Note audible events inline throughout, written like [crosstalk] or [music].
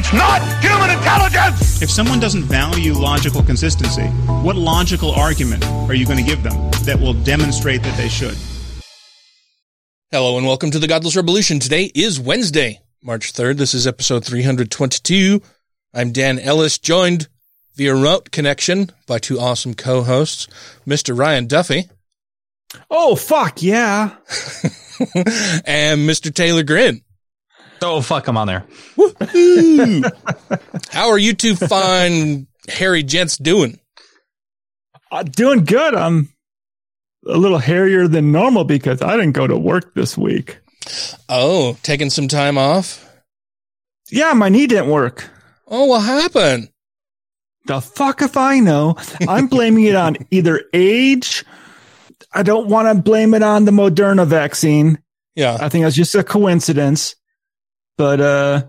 It's not human intelligence! If someone doesn't value logical consistency, what logical argument are you going to give them that will demonstrate that they should? Hello and welcome to the Godless Revolution. Today is Wednesday, March 3rd. This is episode 322. I'm Dan Ellis, joined via remote connection by two awesome co-hosts, Mr. Ryan Duffy Oh fuck yeah! [laughs] and Mr. Taylor Grin. Oh fuck, I'm on there. [laughs] How are you two fine hairy gents doing? Uh, doing good. I'm a little hairier than normal because I didn't go to work this week. Oh, taking some time off? Yeah, my knee didn't work. Oh, what happened? The fuck if I know. I'm [laughs] blaming it on either age. I don't want to blame it on the Moderna vaccine. Yeah. I think that's just a coincidence. But uh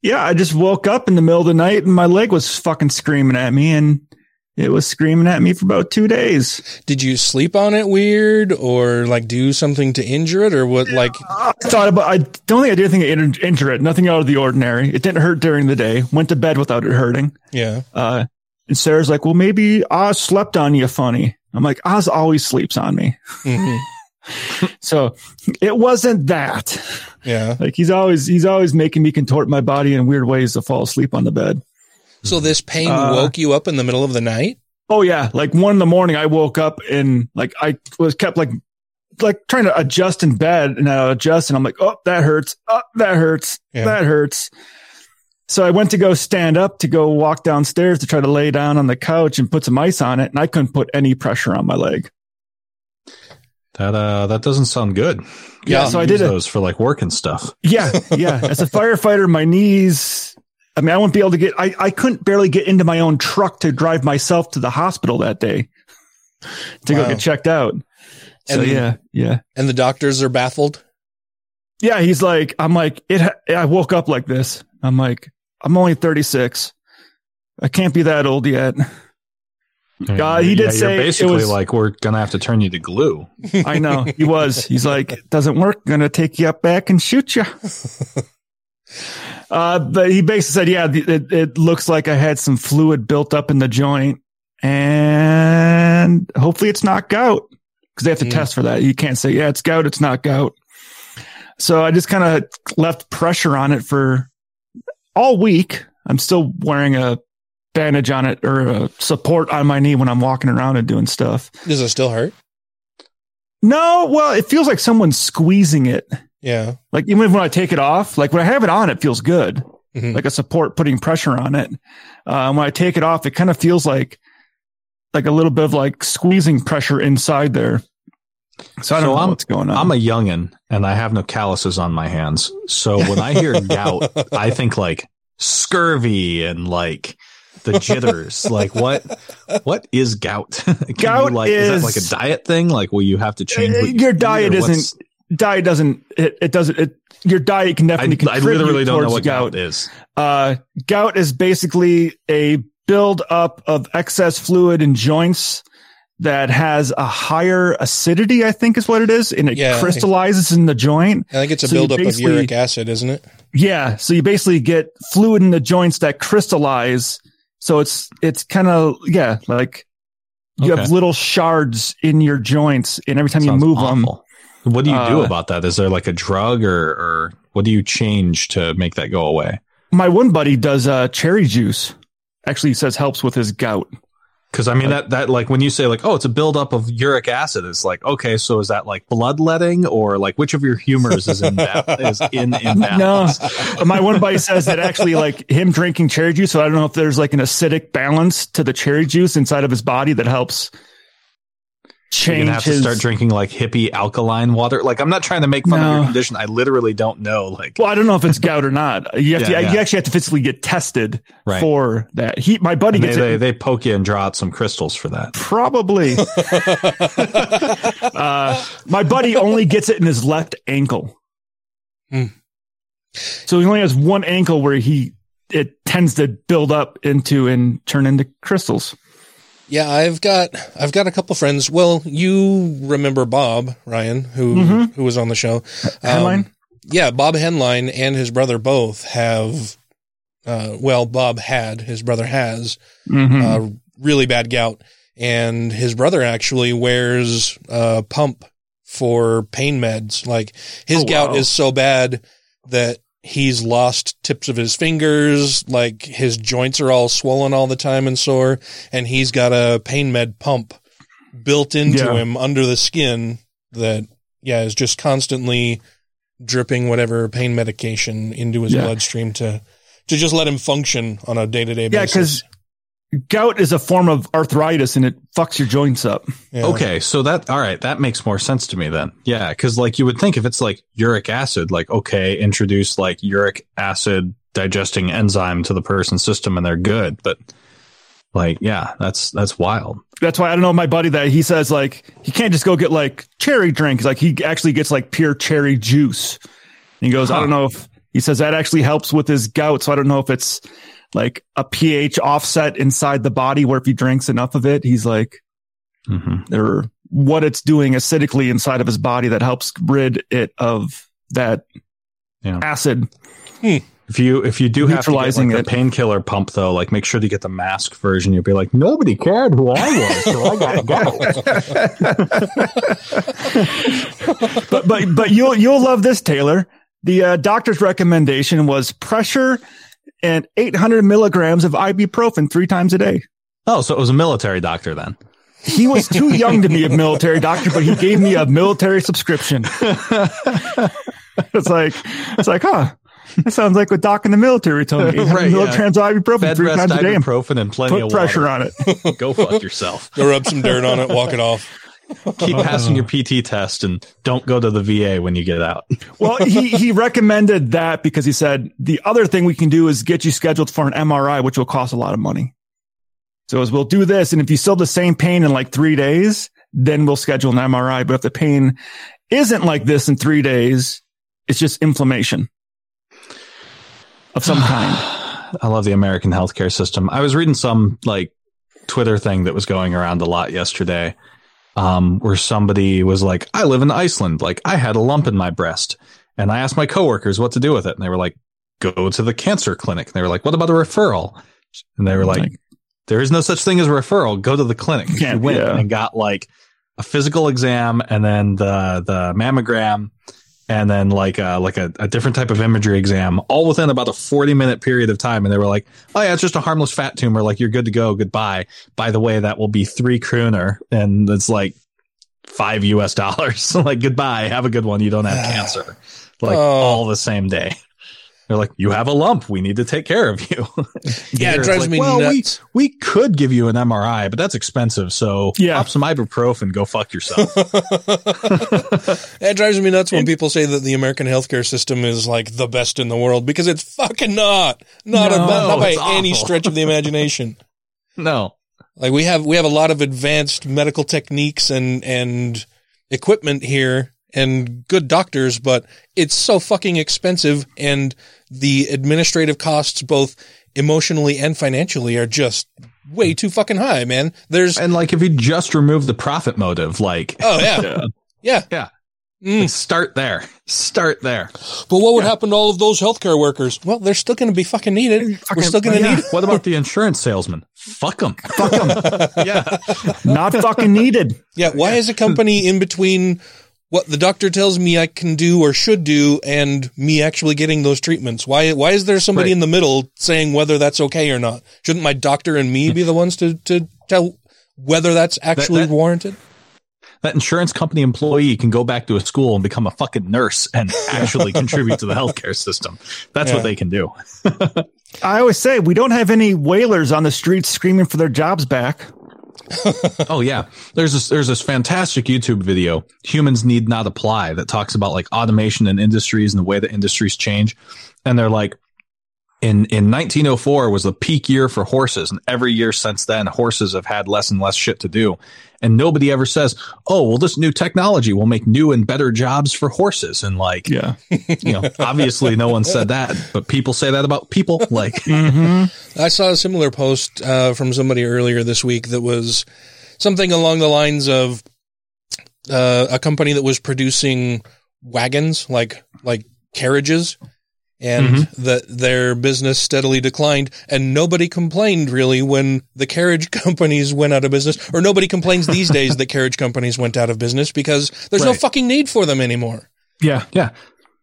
yeah, I just woke up in the middle of the night and my leg was fucking screaming at me and it was screaming at me for about two days. Did you sleep on it weird or like do something to injure it or what like I thought about I don't think I did anything to injure it. Nothing out of the ordinary. It didn't hurt during the day. Went to bed without it hurting. yeah. Uh and Sarah's like, well, maybe Oz slept on you funny. I'm like, Oz always sleeps on me. Mhm. [laughs] [laughs] So it wasn't that. Yeah. Like he's always he's always making me contort my body in weird ways to fall asleep on the bed. So this pain Uh, woke you up in the middle of the night? Oh yeah, like one in the morning, I woke up and like I was kept like like trying to adjust in bed, and I adjust, and I'm like, oh, that hurts, oh, that hurts, Yeah. that hurts. So I went to go stand up to go walk downstairs to try to lay down on the couch and put some ice on it, and I couldn't put any pressure on my leg. That uh, that doesn't sound good. Yeah, so I did it. those for like work and stuff. Yeah, yeah. As a firefighter, my knees. I mean, I wouldn't be able to get. I I couldn't barely get into my own truck to drive myself to the hospital that day to Wow. go get checked out. So And- yeah, yeah. And the doctors are baffled? Yeah, he's like, I'm like, it. I woke up like this. I'm like, I'm only 36. I can't be that old yet. God, he did yeah, say basically was- like we're gonna have to turn you to glue. [laughs] I know he was. He's like, it doesn't work. Gonna take you up back and shoot you. [laughs] Uh, but he basically said, yeah, it, it looks like I had some fluid built up in the joint and hopefully it's not gout because they have to Mm. test for that. You can't say, yeah, it's gout. It's not gout. So I just kind of left pressure on it for all week. I'm still wearing a bandage on it or a support on my knee when I'm walking around and doing stuff. Does it still hurt? No, well, it feels like someone's squeezing it. Yeah. Like even when I take it off, like when I have it on, it feels good, Mhm. like a support putting pressure on it. Uh, when I take it off, it kind of feels like like a little bit of like squeezing pressure inside there. So I don't So know I'm- what's going on. I'm a youngin and I have no calluses on my hands. So when I hear [laughs] gout, I think like scurvy and like the jitters. [laughs] like what what is gout? [laughs] Gout like is, is- that like a diet thing? Like will you have to change what you your eat, diet isn't diet doesn't it, it doesn't it your diet can definitely I contribute literally don't know towards what gout is. Uh, gout is basically a build up of excess fluid in joints that has a higher acidity, I think is what it is, and it Yeah. crystallizes in the joint. I think it's a So buildup of uric acid, isn't it? Yeah, so you basically get fluid in the joints that crystallize. So it's it's kind of yeah, like you Okay. have little shards in your joints, and every time Sounds you move them. What do you do Uh, about that? Is there like a drug or or what do you change to make that go away? my one buddy does uh, cherry juice. Actually, he says helps with his gout. Because I mean that that like when you say like oh it's a buildup of uric acid it's like okay so is that like bloodletting or like which of your humors is in ba- [laughs] is in No, my one buddy says that actually, like him drinking cherry juice. So I don't know if there's like an acidic balance to the cherry juice inside of his body that helps change You're gonna have his. to start drinking like hippie alkaline water. Like I'm not trying to make fun of your condition. I literally don't know. Like well, I don't know if it's gout or not. You have Yeah, to. yeah. You actually have to physically get tested Right. for that. He, my buddy they, gets they it. they poke you and draw out some crystals for that. Probably. [laughs] uh, my buddy only gets it in his left ankle. Hmm. So he only has one ankle where he it tends to build up into and turn into crystals. Yeah, I've got I've got a couple friends. Well, you remember Bob Ryan, who Mhm. who was on the show. Henline? Um, yeah, Bob Henline and his brother both have. Uh, well, Bob had his brother has Mhm. uh, really bad gout, and his brother actually wears a pump for pain meds. Like his Oh, gout wow. is so bad that he's lost tips of his fingers. Like his joints are all swollen all the time and sore, and he's got a pain med pump built into Yeah. him under the skin that yeah is just constantly dripping whatever pain medication into his Yeah. bloodstream to to just let him function on a day to day Yeah, basis. because gout is a form of arthritis and it fucks your joints up. Yeah. Okay, so that all right, that makes more sense to me then. Yeah, because like you would think if it's like uric acid, like okay, introduce like uric acid digesting enzyme to the person's system and they're good, but like yeah, that's that's wild. That's why I don't know my buddy that he says like he can't just go get like cherry drink. Like he actually gets like pure cherry juice. And he goes, I don't know if he says that actually helps with his gout. So I don't know if it's like a pH offset inside the body where if he drinks enough of it, he's like, Mm-hmm. or what it's doing acidically inside of his body that helps rid it of that Yeah. acid. If you if you do have to get Neutralizing like it. the painkiller pump though, like make sure to get the mask version. You'll be like, nobody cared who I was, so I gotta go. [laughs] but but but you'll you'll love this, Taylor. The uh, doctor's recommendation was pressure and 800 milligrams of ibuprofen three times a day. oh, so it was a military doctor then. He was too young to be a military doctor, but he gave me a military subscription. [laughs] it's like it's like, huh? That sounds like what Doc in the military told me. 800 [laughs] Right, yeah. milligrams of ibuprofen Bed three rest, times a day and ibuprofen, and plenty put of pressure water. on it. [laughs] Go fuck yourself. Go rub some dirt on it, walk it off. Keep [laughs] passing your PT test and don't go to the VA when you get out. Well, he, he recommended that because he said the other thing we can do is get you scheduled for an MRI, which will cost a lot of money. So as we'll do this, and if you still have the same pain in like three days, then we'll schedule an MRI. But if the pain isn't like this in three days, it's just inflammation of some [sighs] kind. I love the American healthcare system. I was reading some like Twitter thing that was going around a lot yesterday, um, where somebody was like, I live in Iceland. Like I had a lump in my breast and I asked my coworkers what to do with it. And they were like, go to the cancer clinic. And they were like, what about a referral? And they were like, Like- there is no such thing as a referral. Go to the clinic. She went yeah. and got like a physical exam and then the, the mammogram and then like a, like a, a different type of imagery exam all within about a 40 minute period of time. And they were like, Oh yeah, it's just a harmless fat tumor. Like you're good to go. Goodbye. By the way, that will be three krónur, and it's like five US dollars. [laughs] like goodbye. Have a good one. You don't have [sighs] cancer. Like Oh. all the same day. They're like, you have a lump. We need to take care of you. [laughs] Yeah, it drives like, me well, nuts. We, we could give you an MRI, but that's expensive. So Yeah. pop some ibuprofen. Go fuck yourself. [laughs] It drives me nuts when people say that the American healthcare system is like the best in the world because it's fucking not. Not, No, a, not, by any awful. stretch of the [laughs] imagination. no. Like we have we have a lot of advanced medical techniques and and equipment here and good doctors, but it's so fucking expensive and the administrative costs both emotionally and financially are just way too fucking high, man. There's And like, if you just remove the profit motive, like, oh yeah. [laughs] Yeah. yeah, Mm. like, start there. Start there. But what would happen to all of those healthcare workers? Well, they're still going to be fucking needed. We're still going to Yeah. need. What about [laughs] the insurance salesman? Fuck them. Fuck them. [laughs] yeah. Not fucking needed. Yeah. Why is a company in between what the doctor tells me I can do or should do and me actually getting those treatments? Why? Why is there somebody Right. in the middle saying whether that's okay or not? Shouldn't my doctor and me be the ones to to tell whether that's actually that- warranted? That insurance company employee can go back to a school and become a fucking nurse and actually [laughs] contribute to the healthcare system. That's Yeah. what they can do. [laughs] I always say we don't have any whalers on the streets screaming for their jobs back. [laughs] oh yeah, there's this there's this fantastic YouTube video, "Humans Need Not Apply," that talks about like automation and industries and the way that industries change, and they're like. In, in 1904 was the peak year for horses. And every year since then, horses have had less and less shit to do. And nobody ever says, Oh, well, this new technology will make new and better jobs for horses. And like, Yeah. you know, [laughs] obviously no one said that, but people say that about people. Like, [laughs] Mm-hmm. I saw a similar post uh, from somebody earlier this week that was something along the lines of uh, a company that was producing wagons, like like carriages, and mm-hmm. that their business steadily declined, and nobody complained really when the carriage [laughs] companies went out of business, or nobody complains these [laughs] days that carriage companies went out of business because there's no fucking need for them anymore. Yeah. yeah,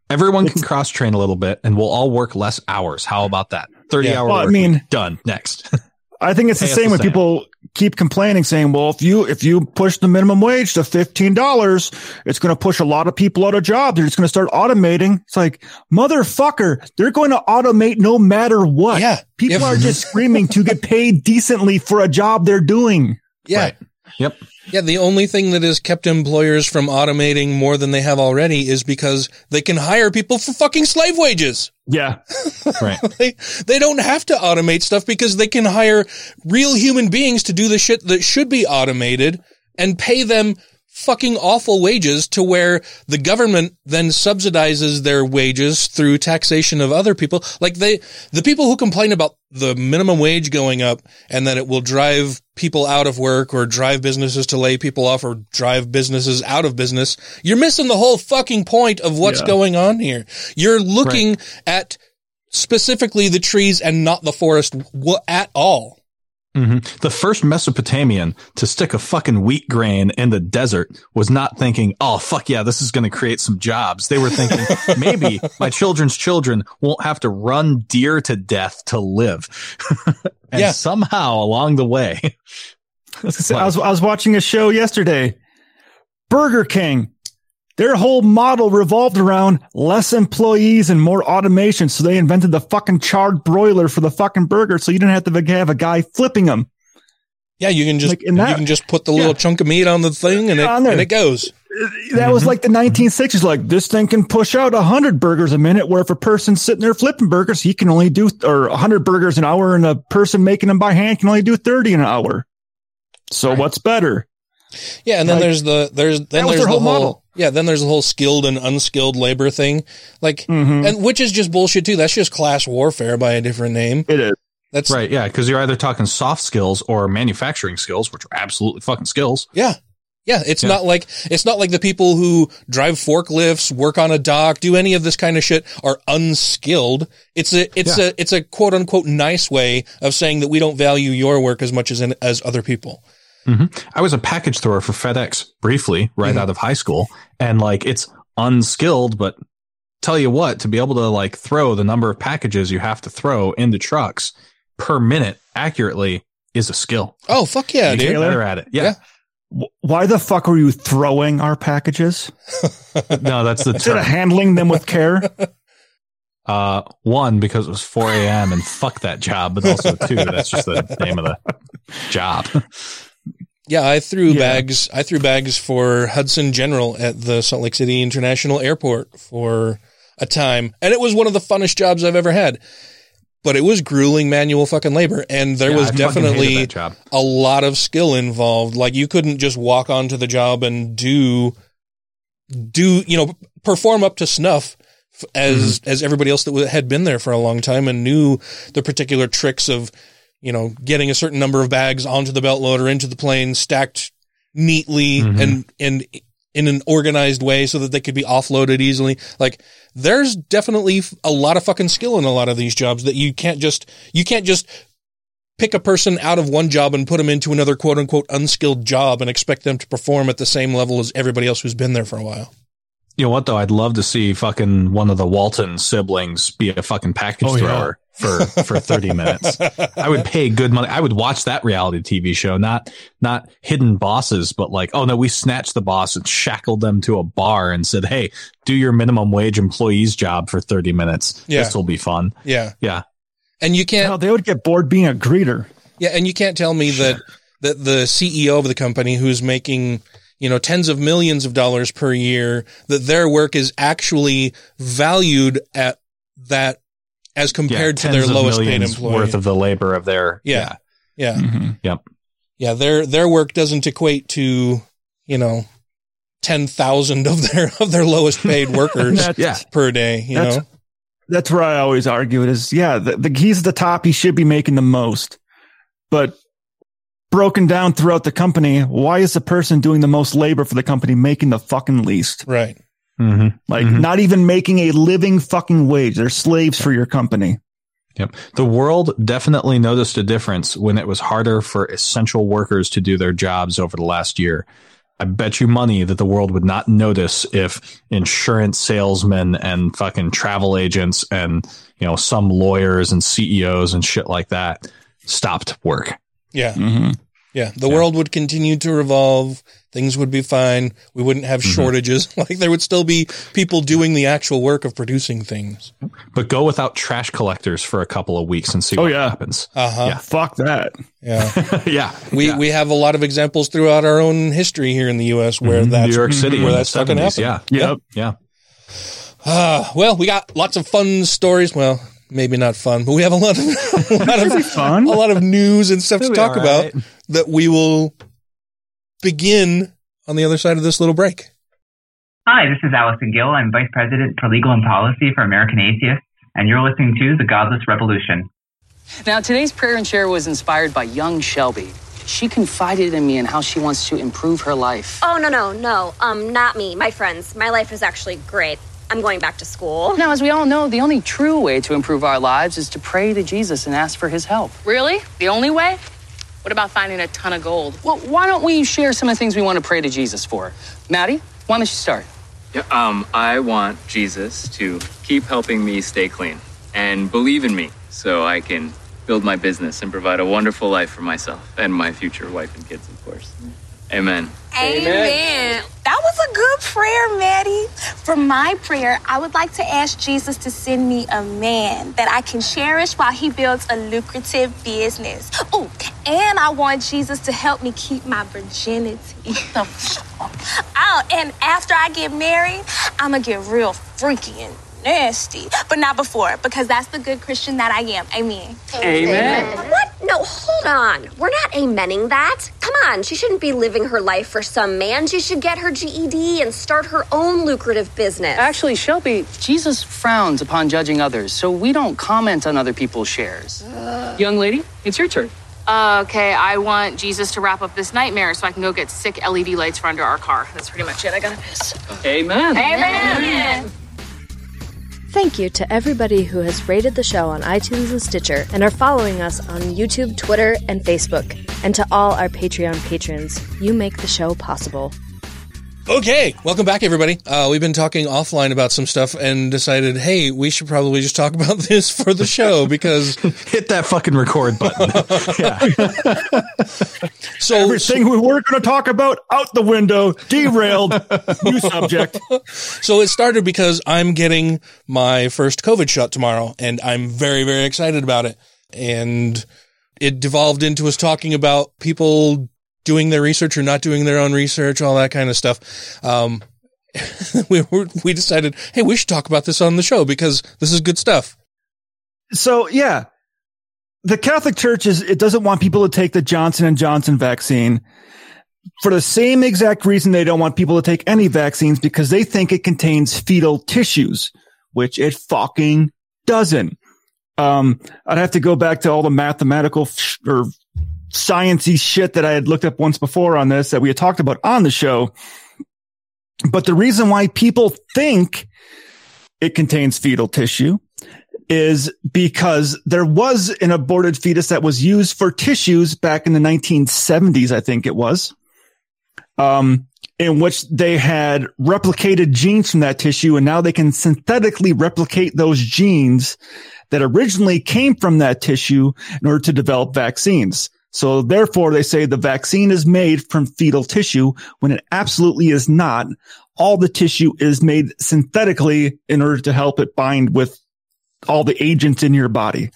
everyone can cross train a little bit and we'll all work less hours. How about that? 30 Yeah. hour Well, I mean- week. done next. [laughs] I think it's the same the when same. people keep complaining, saying, "Well, if you if you push the minimum wage to fifteen dollars, it's going to push a lot of people out of jobs. They're just going to start automating." It's like, motherfucker, they're going to automate no matter what. Yeah. people If- are just screaming to get paid decently for a job they're doing. Yeah. Right. Yep. Yeah, the only thing that has kept employers from automating more than they have already is because they can hire people for fucking slave wages. Yeah, [laughs] Right. They they don't have to automate stuff because they can hire real human beings to do the shit that should be automated and pay them fucking awful wages to where the government then subsidizes their wages through taxation of other people. Like they, the people who complain about the minimum wage going up and that it will drive people out of work or drive businesses to lay people off or drive businesses out of business. You're missing the whole fucking point of what's Yeah. going on here. You're looking at specifically the trees and not the forest w- at all. Hmm The first Mesopotamian to stick a fucking wheat grain in the desert was not thinking, oh, fuck yeah, this is going to create some jobs. They were thinking, [laughs] maybe my children's children won't have to run deer to death to live. [laughs] and Yeah. somehow along the way, I was, gonna say, I was I was watching a show yesterday. Burger King, their whole model revolved around less employees and more automation. So they invented the fucking charred broiler for the fucking burger, so you didn't have to have a guy flipping them. Yeah, you can just Like, that- you can just put the little chunk of meat on the thing and it Yeah, on and it goes. That was mm-hmm. like the 1960s. Like this thing can push out hundred burgers a minute, where if a person's sitting there flipping burgers, he can only do or hundred burgers an hour, and a person making them by hand can only do thirty an hour. So what's better? Yeah, and then Like, there's the there's then was there's their the whole whole model. Yeah then there's the whole skilled and unskilled labor thing, like Mhm. and which is just bullshit too. That's just class warfare by a different name. It is. That's right? Yeah. Cause you're either talking soft skills or manufacturing skills, which are absolutely fucking skills. Yeah. Yeah, it's Yeah. not like it's not like the people who drive forklifts, work on a dock, do any of this kind of shit are unskilled. It's a it's Yeah. a it's a quote unquote nice way of saying that we don't value your work as much as in, as other people. I was a package thrower for FedEx briefly right out of high school and like it's unskilled, but tell you what, to be able to like throw the number of packages you have to throw into trucks per minute accurately is a skill. Oh fuck yeah, you dude. get better at it. Yeah. Yeah. Why the fuck were you throwing our packages [laughs] No, that's the [laughs] instead of handling them with care? [laughs] Uh, one, because it was 4 a.m. and fuck that job, but also two, that's just the name of the job. Yeah, I threw Yeah. bags. I threw bags for Hudson General at the Salt Lake City International Airport for a time, and it was one of the funnest jobs I've ever had. But it was grueling manual fucking labor, and there Yeah, was I definitely a lot of skill involved. Like you couldn't just walk onto the job and do do you know perform up to snuff as as everybody else that had been there for a long time and knew the particular tricks of you know getting a certain number of bags onto the belt loader into the plane stacked neatly mm-hmm. and and in an organized way so that they could be offloaded easily like there's definitely a lot of fucking skill in a lot of these jobs that you can't just you can't just pick a person out of one job and put them into another quote unquote unskilled job and expect them to perform at the same level as everybody else who's been there for a while. You know what though? I'd love to see fucking one of the Walton siblings be a fucking package Oh, yeah. Thrower for for 30 minutes. I would pay good money. I would watch that reality TV show, not not hidden bosses, but like, oh no, we snatched the boss and shackled them to a bar and said, "Hey, do your minimum wage employee's job for 30 minutes. Yeah. This will be fun." Yeah. Yeah. And you can't Hell, they would get bored being a greeter. Yeah, and you can't tell me that that the CEO of the company who's making, you know, tens of millions of dollars per year, that their work is actually valued at that as compared Yeah, to their lowest paid millions employee. worth of the labor of their yeah. Yeah. Mm-hmm. Yep. Yeah. Their, their work doesn't equate to, you know, 10,000 of their, [laughs] of their lowest paid [laughs] workers Yeah. per day, you That's- know? That's where I always argue it is. Yeah, the, the, he's the top. He should be making the most, but broken down throughout the company, why is the person doing the most labor for the company making the fucking least? Right. Mm-hmm. Like Mhm. not even making a living fucking wage. They're slaves for your company. Yep. The world definitely noticed a difference when it was harder for essential workers to do their jobs over the last year. I bet you money that the world would not notice if insurance salesmen and fucking travel agents and, you know, some lawyers and CEOs and shit like that stopped work. Yeah. Mm-hmm. Yeah. The world would continue to revolve. Things would be fine. We wouldn't have Mm-hmm. shortages. [laughs] Like there would still be people doing the actual work of producing things. But go without trash collectors for a couple of weeks and see Oh, what yeah. happens. Uh huh. Yeah. Fuck that. Yeah. [laughs] yeah. We, yeah. we have a lot of examples throughout our own history here in the U.S. where Mhm. that's New York City where that's the fucking 70s, happened. Yeah. Yep. Yeah. Ah, well, we got lots of fun stories. Well, maybe not fun, but we have a lot of [laughs] a lot of Fun. a lot of news and stuff to It'll be talk all about that we will begin on the other side of this little break. Hi, this is Alison Gill. I'm Vice President for Legal and Policy for American Atheists, and you're listening to The Godless Revolution. Now, today's prayer and share was inspired by young Shelby. She confided in me in how she wants to improve her life. Oh, no, no, no. Um, not me. My friends. My life is actually great. I'm going back to school. Now, as we all know, the only true way to improve our lives is to pray to Jesus and ask for his help. Really? The only way? What about finding a ton of gold? Well, why don't we share some of the things we want to pray to Jesus for? Maddie, why don't you start? Yeah, um, I want Jesus to keep helping me stay clean and believe in me so I can build my business and provide a wonderful life for myself and my future wife and kids, of course. Amen. Amen. That was a good prayer, Maddie. For my prayer, I would like to ask Jesus to send me a man that I can cherish while he builds a lucrative business. Oh, and I want Jesus to help me keep my virginity. [laughs] oh, and after I get married, I'm gonna get real freaky and nasty, but not before, because that's the good Christian that I am. Amen. Amen. What? No, hold on. We're not amening that. Come on, she shouldn't be living her life for some man. She should get her GED and start her own lucrative business. Actually, Shelby, Jesus frowns upon judging others, so we don't comment on other people's shares. Young lady, it's your turn. Uh, okay, I want Jesus to wrap up this nightmare so I can go get sick LED lights for under our car. That's pretty much it. I gotta piss. Amen. Amen. Thank you to everybody who has rated the show on iTunes and Stitcher and are following us on YouTube, Twitter, and Facebook. And to all our Patreon patrons, you make the show possible. Okay, welcome back, everybody. Uh, we've been talking offline about some stuff and decided, hey, we should probably just talk [laughs] about this for the show because [laughs] hit that fucking record button. [laughs] Yeah. So everything we were going to talk about out the window, derailed. new subject. So it started because I'm getting my first COVID shot tomorrow, and I'm very, very excited about it. And it devolved into us talking about people doing their research or not doing their own research, all that kind of stuff. Um, [laughs] we we decided, hey, we should talk about this on the show because this is good stuff. So yeah, the Catholic Church is it doesn't want people to take the Johnson and Johnson vaccine for the same exact reason they don't want people to take any vaccines because they think it contains fetal tissues, which it fucking doesn't. Um, I'd have to go back to all the mathematical f- or sciencey shit that I had looked up once before on this that we had talked about on the show. But the reason why people think it contains fetal tissue is because there was an aborted fetus that was used for tissues back in the 1970s, I think it was, um, in which they had replicated genes from that tissue. And now they can synthetically replicate those genes that originally came from that tissue in order to develop vaccines. So therefore they say the vaccine is made from fetal tissue when it absolutely is not. All the tissue is made synthetically in order to help it bind with all the agents in your body.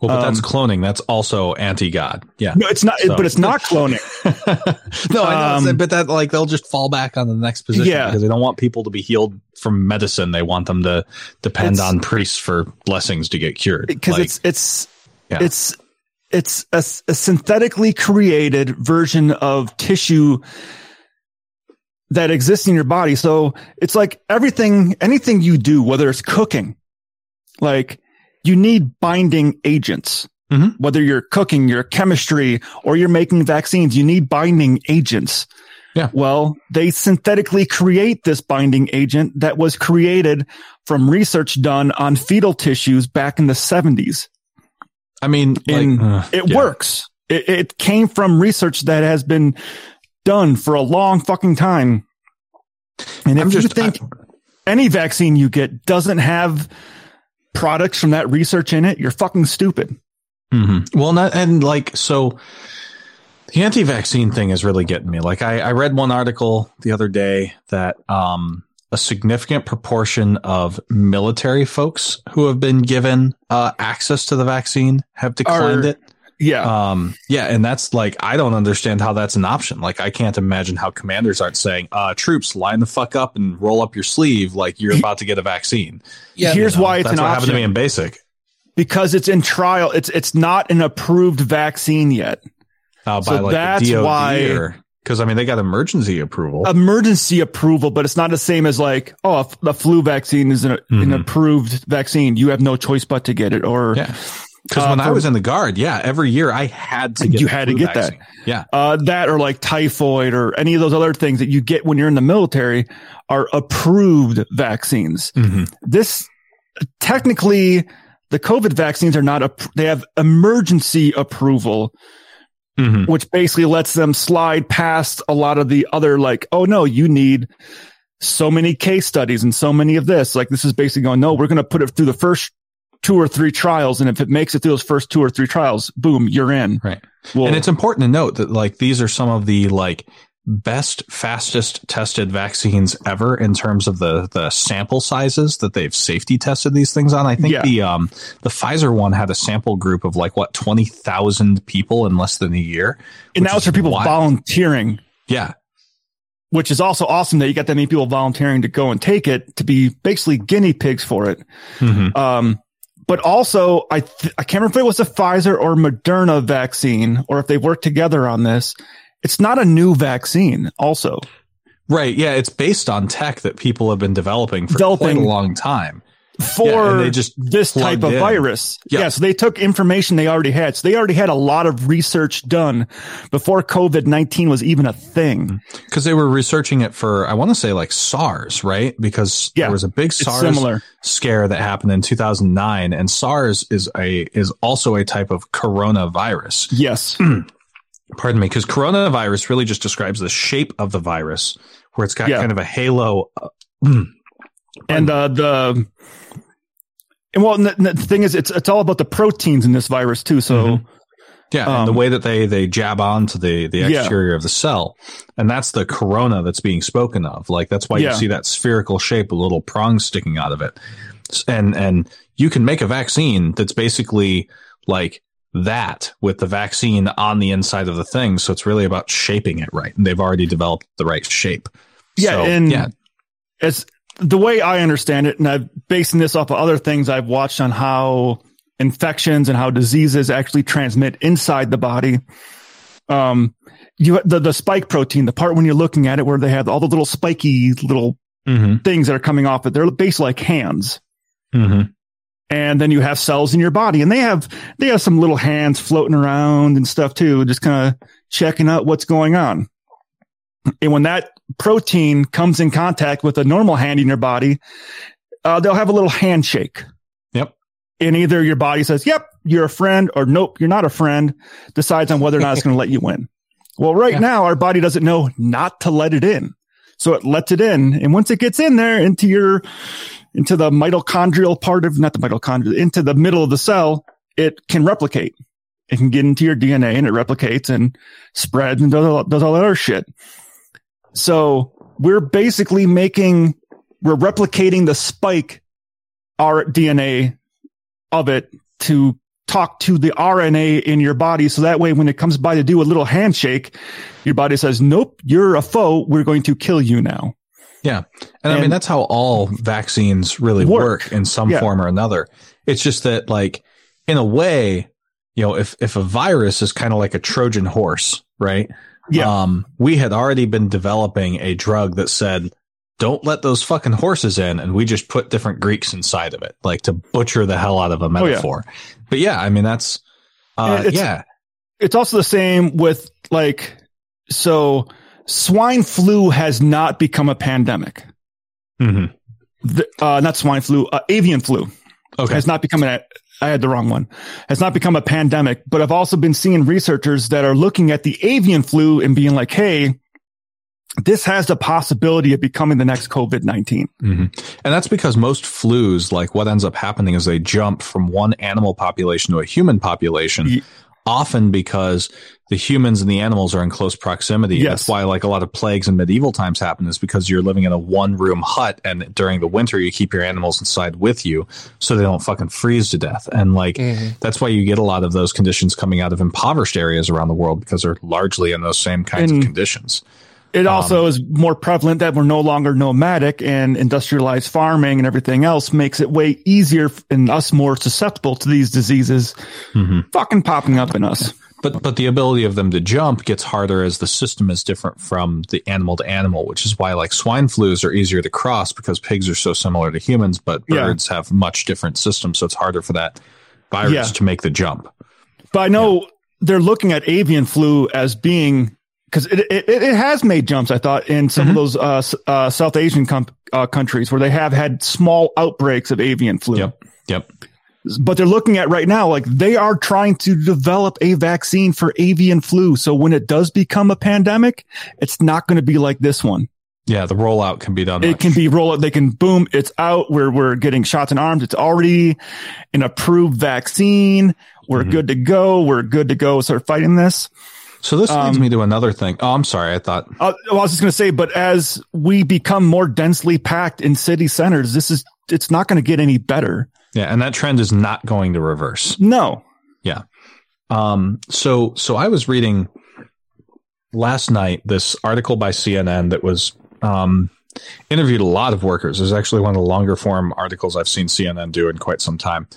Well, but that's Um, cloning. That's also anti-God. Yeah. No, it's not. So- But it's not cloning. [laughs] no, I know, Um, but that like they'll just fall back on the next position Yeah. because they don't want people to be healed from medicine. They want them to depend It's- on priests for blessings to get cured. because Like, it's it's Yeah. it's it's a, a synthetically created version of tissue that exists in your body. So it's like everything, anything you do, whether it's cooking, like you need binding agents. Mm-hmm. Whether you're cooking, your chemistry, or you're making vaccines, you need binding agents. Yeah. Well, they synthetically create this binding agent that was created from research done on fetal tissues back in the 70s. I mean, and like, uh, it yeah. works. It, it came from research that has been done for a long fucking time. And if I'm you just- think any vaccine you get doesn't have products from that research in it, you're fucking stupid. Mm-hmm. Well, not, and like, so the anti-vaccine thing is really getting me. Like, I, I read one article the other day that, um, a significant proportion of military folks who have been given, uh, access to the vaccine have declined Are- it. Yeah. Um, yeah. And that's like, I don't understand how that's an option. Like, I can't imagine how commanders aren't saying, uh, troops line the fuck up and roll up your sleeve like you're about to get a vaccine. Yeah, Here's You know, why it's that's an what happened to me in basic. Because it's in trial. It's, it's not an approved vaccine yet. Uh, by So like that's the DOD why- or, cause I mean, they got emergency approval. Emergency approval, but it's not the same as like, oh, the flu vaccine is an, an Mm-hmm. approved vaccine. You have no choice but to get it. Or Yeah. Because Uh, when I was in the guard, yeah, every year I had to get you had to get vaccine. that. Yeah. Uh, that or like typhoid or any of those other things that you get when you're in the military are approved vaccines. Mm-hmm. This technically the COVID vaccines are not, they have emergency approval, Mm-hmm. which basically lets them slide past a lot of the other like, oh no, you need so many case studies and so many of this. Like this is basically going, no, we're going to put it through the first two or three trials. And if it makes it through those first two or three trials, boom, you're in. Right. Well, and it's important to note that like these are some of the like best, fastest tested vaccines ever in terms of the the sample sizes that they've safety tested these things on. I think Yeah. the um the Pfizer one had a sample group of like what twenty thousand people in less than a year. and that was for people wild. volunteering, Yeah. which is also awesome that you got that many people volunteering to go and take it to be basically guinea pigs for it. Mhm. Um, but also, I th- I can't remember if it was a Pfizer or Moderna vaccine, or if they worked together on this. It's not a new vaccine. Also, Right. Yeah. It's based on tech that people have been developing for Developing quite a long time. for Yeah, they just this type of in. virus. Yeah. Yeah. So they took information they already had. So they already had a lot of research done before COVID nineteen was even a thing. because they were researching it for I want to say like SARS, right? Because Yeah, there was a big SARS similar. scare that happened in 2009, and SARS is a is also a type of coronavirus. Yes. [clears throat] Pardon me, because coronavirus really just describes the shape of the virus, where it's got Yeah. kind of a halo. uh, [clears throat] and uh, the and well, and the, the thing is, it's it's all about the proteins in this virus too. So Yeah, and the Um, way that they they jab onto the the Yeah. exterior of the cell, and that's the corona that's being spoken of. Like that's why Yeah. you see that spherical shape, with little prongs sticking out of it, and and you can make a vaccine that's basically like that with the vaccine on the inside of the thing. So it's really about shaping it right, and they've already developed the right shape. yeah, So, and yeah, it's the way I understand it, and I'm basing this off of other things I've watched on how infections and how diseases actually transmit inside the body. Um, you the the spike protein, the part when you're looking at it, where they have all the little spiky little mm-hmm, things that are coming off it, they're basically like hands. mm-hmm. And then you have cells in your body and they have they have some little hands floating around and stuff too just kind of checking out what's going on and when that protein comes in contact with a normal hand in your body uh, they'll have a little handshake Yep. and either your body says yep you're a friend or nope you're not a friend decides on whether or not it's [laughs] going to let you in well right Yeah. now our body doesn't know not to let it in so it lets it in and once it gets in there into your into the mitochondrial part of not the mitochondria into the middle of the cell it can replicate it can get into your dna and it replicates and spreads and does all, does all that other shit so we're basically making we're replicating the spike our dna of it to talk to the RNA in your body. So that way, when it comes by to do a little handshake, your body says, nope, you're a foe. We're going to kill you now. Yeah. And, I mean, that's how all vaccines really work, Work. in some Yeah. form or another. It's just that, like, in a way, you know, if, if a virus is kind of like a Trojan horse, right? Yeah. Um, we had already been developing a drug that said, don't let those fucking horses in. And we just put different Greeks inside of it, like to butcher the hell out of a Oh, yeah. metaphor. But yeah, I mean, that's, uh, It's- yeah. It's also the same with like, so swine flu has not become a pandemic. Mhm. The, uh, not swine flu, uh, avian flu Okay. has not become a, I had the wrong one, has not become a pandemic, but I've also been seeing researchers that are looking at the avian flu and being like, Hey, this has the possibility of becoming the next COVID-19. hmm And that's because most flus, like what ends up happening is they jump from one animal population to a human population, often because the humans and the animals are in close proximity. Yes. That's why like a lot of plagues in medieval times happen is because you're living in a one room hut and during the winter you keep your animals inside with you so they don't fucking freeze to death. And like mm-hmm. that's why you get a lot of those conditions coming out of impoverished areas around the world because they're largely in those same kinds And- of conditions. It um, also is more prevalent that we're no longer nomadic and industrialized farming and everything else makes it way easier and us more susceptible to these diseases mm-hmm. fucking popping up in us. But but the ability of them to jump gets harder as the system is different from the animal to animal, which is why like swine flus are easier to cross because pigs are so similar to humans, but Yeah. birds have much different systems, so it's harder for that virus Yeah. to make the jump. But I know they're looking at avian flu as being because it, it it has made jumps. I thought in some of those uh, uh, South Asian com- uh, countries where they have had small outbreaks of avian flu. Yep. Yep. But they're looking at right now like they are trying to develop a vaccine for avian flu. So when it does become a pandemic, it's not going to be like this one. Yeah, the rollout can be done. It much- can be roll They can boom. It's out. We're we're getting shots in arms. It's already an approved vaccine. We're Mm-hmm. good to go. We're good to go. Start fighting this. So this leads um, me to another thing. Oh, I'm sorry. I thought Uh, well, I was just going to say, but as we become more densely packed in city centers, this is it's not going to get any better. yeah, and that trend is not going to reverse. No. Yeah. Um, so, so I was reading last night this article by CNN that was, um, interviewed a lot of workers. It was actually one of the longer form articles I've seen CNN do in quite some time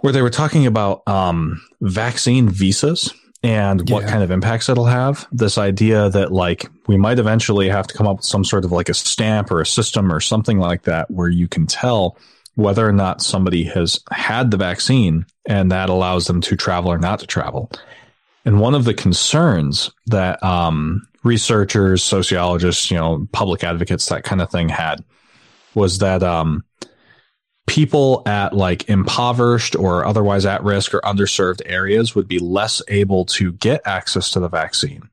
where they were talking about, um, vaccine visas and what Yeah. kind of impacts it'll have. This idea that like we might eventually have to come up with some sort of like a stamp or a system or something like that where you can tell whether or not somebody has had the vaccine and that allows them to travel or not to travel. And one of the concerns that um, researchers, sociologists, you know, public advocates, that kind of thing had was that um, people at like impoverished or otherwise at risk or underserved areas would be less able to get access to the vaccine,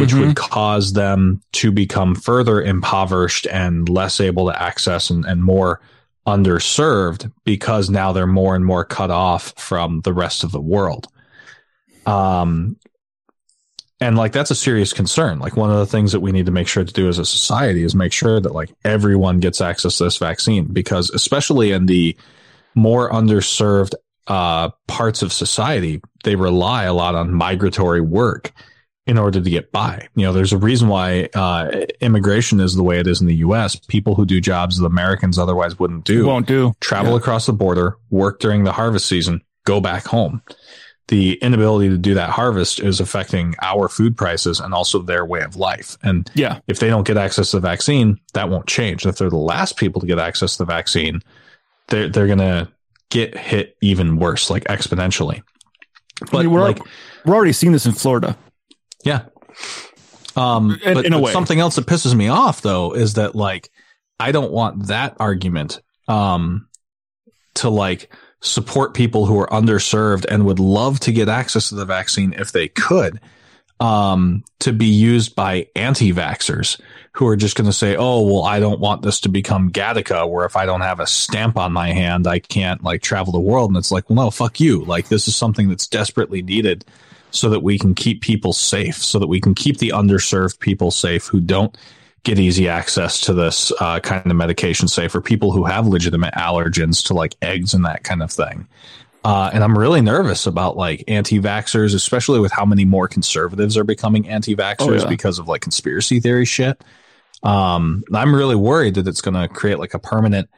which would cause them to become further impoverished and less able to access and, and more underserved because now they're more and more cut off from the rest of the world. Um, and like that's a serious concern. Like one of the things that we need to make sure to do as a society is make sure that like everyone gets access to this vaccine because especially in the more underserved uh, parts of society, they rely a lot on migratory work in order to get by. You know, there's a reason why uh, immigration is the way it is in the U.S. People who do jobs that Americans otherwise wouldn't do Won't do. travel Yeah. across the border, work during the harvest season, go back home. The inability to do that harvest is affecting our food prices and also their way of life. And Yeah. if they don't get access to the vaccine, that won't change. If they're the last people to get access to the vaccine, they're they're gonna get hit even worse, like exponentially. But I mean, we're like, we're already seeing this in Florida. yeah. Um, In- but, in a way. something else that pisses me off though is that like I don't want that argument um to like support people who are underserved and would love to get access to the vaccine if they could um to be used by anti-vaxxers who are just going to say oh well I don't want this to become Gattaca where if I don't have a stamp on my hand I can't like travel the world. And it's like well no fuck you. Like this is something that's desperately needed so that we can keep people safe, so that we can keep the underserved people safe who don't get easy access to this uh, kind of medication safe, or people who have legitimate allergens to like eggs and that kind of thing. Uh, and I'm really nervous about like anti-vaxxers, especially with how many more conservatives are becoming anti-vaxxers Oh, yeah. because of like conspiracy theory shit. Um, I'm really worried that it's going to create like a permanent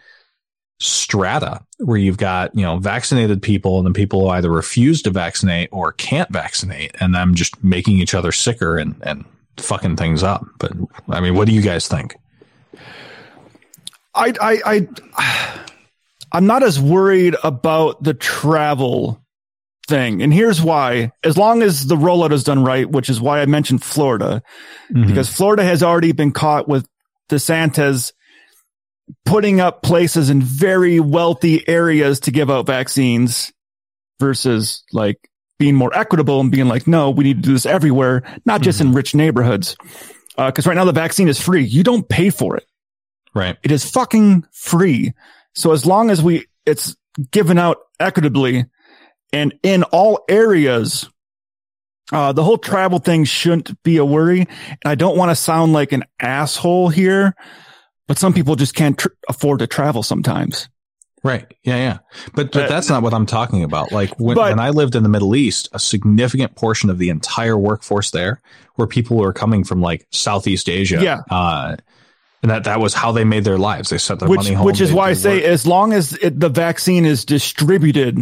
strata where you've got, you know, vaccinated people and then people who either refuse to vaccinate or can't vaccinate and them just making each other sicker and, and fucking things up. But I mean, what do you guys think? I, I, I, I'm not as worried about the travel thing. And here's why. As long as the rollout is done right, which is why I mentioned Florida, Mhm. because Florida has already been caught with DeSantis putting up places in very wealthy areas to give out vaccines versus like being more equitable and being like, no, we need to do this everywhere, not just in rich neighborhoods. Uh, cause right now the vaccine is free. You don't pay for it. Right. It is fucking free. So as long as we, it's given out equitably and in all areas, uh, the whole travel thing shouldn't be a worry. And I don't want to sound like an asshole here, but some people just can't tr- afford to travel sometimes. Right. Yeah. Yeah. But, but Uh, that's not what I'm talking about. Like when, but- when I lived in the Middle East, a significant portion of the entire workforce there were people who were coming from like Southeast Asia. Yeah. Uh, and that, that was how they made their lives. They sent their which, money home. which is why I say worked. as long as it, the vaccine is distributed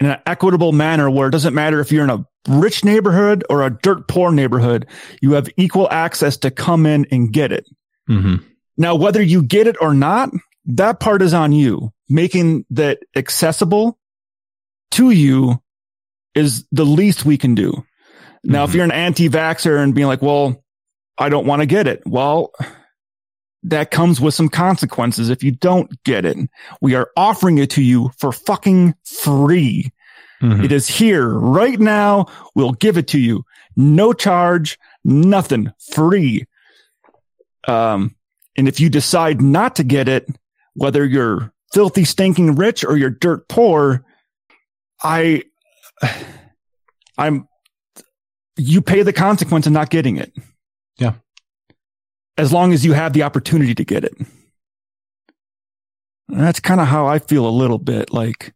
in an equitable manner where it doesn't matter if you're in a rich neighborhood or a dirt poor neighborhood, you have equal access to come in and get it. Mhm. Now, whether you get it or not, that part is on you. Making that accessible to you is the least we can do. Now, if you're an anti-vaxxer and being like, well, I don't want to get it. Well, that comes with some consequences if you don't get it. We are offering it to you for fucking free. It is here right now. We'll give it to you. No charge, nothing, free. Um, and if you decide not to get it, whether you're filthy, stinking rich or you're dirt poor, I, [sighs] I'm, you pay the consequence of not getting it. Yeah. As long as you have the opportunity to get it. And that's kind of how I feel a little bit. Like,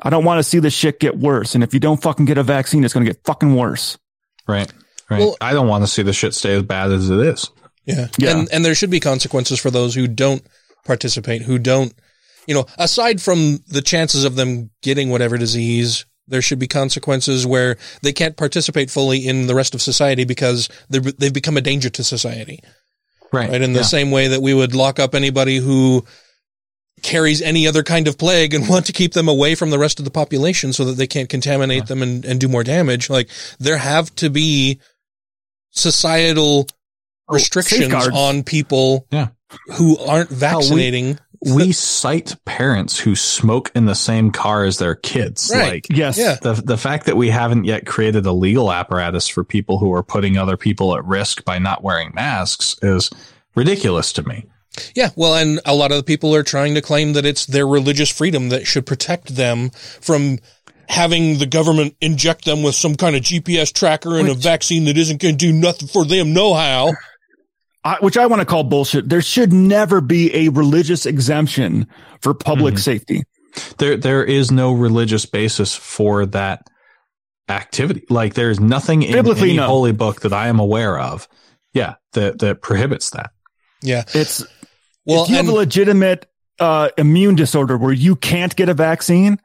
I don't want to see the shit get worse. And if you don't fucking get a vaccine, it's going to get fucking worse. Right. Right. Well- I don't want to see the shit stay as bad as it is. Yeah. Yeah. And and there should be consequences for those who don't participate, who don't, you know, aside from the chances of them getting whatever disease, there should be consequences where they can't participate fully in the rest of society because they've become a danger to society. Right. Right. In the Yeah. same way that we would lock up anybody who carries any other kind of plague and [laughs] want to keep them away from the rest of the population so that they can't contaminate them and, and do more damage. Like there have to be societal oh, restrictions safeguards. on people Yeah. Who aren't Hell, we- vaccinating. we cite parents who smoke in the same car as their kids. Right. Like, Yes. Yeah. the the fact that we haven't yet created a legal apparatus for people who are putting other people at risk by not wearing masks is ridiculous to me. Yeah. Well, and a lot of the people are trying to claim that it's their religious freedom that should protect them from having the government inject them with some kind of GPS tracker and a vaccine that isn't going to do nothing for them no how. I, which I want to call bullshit. There should never be a religious exemption for public safety. There there is no religious basis for that activity. Like there's nothing in Biblically, any no. holy book that I am aware of. Yeah, that that prohibits that. Yeah. It's Well, if you have a legitimate uh, immune disorder where you can't get a vaccine,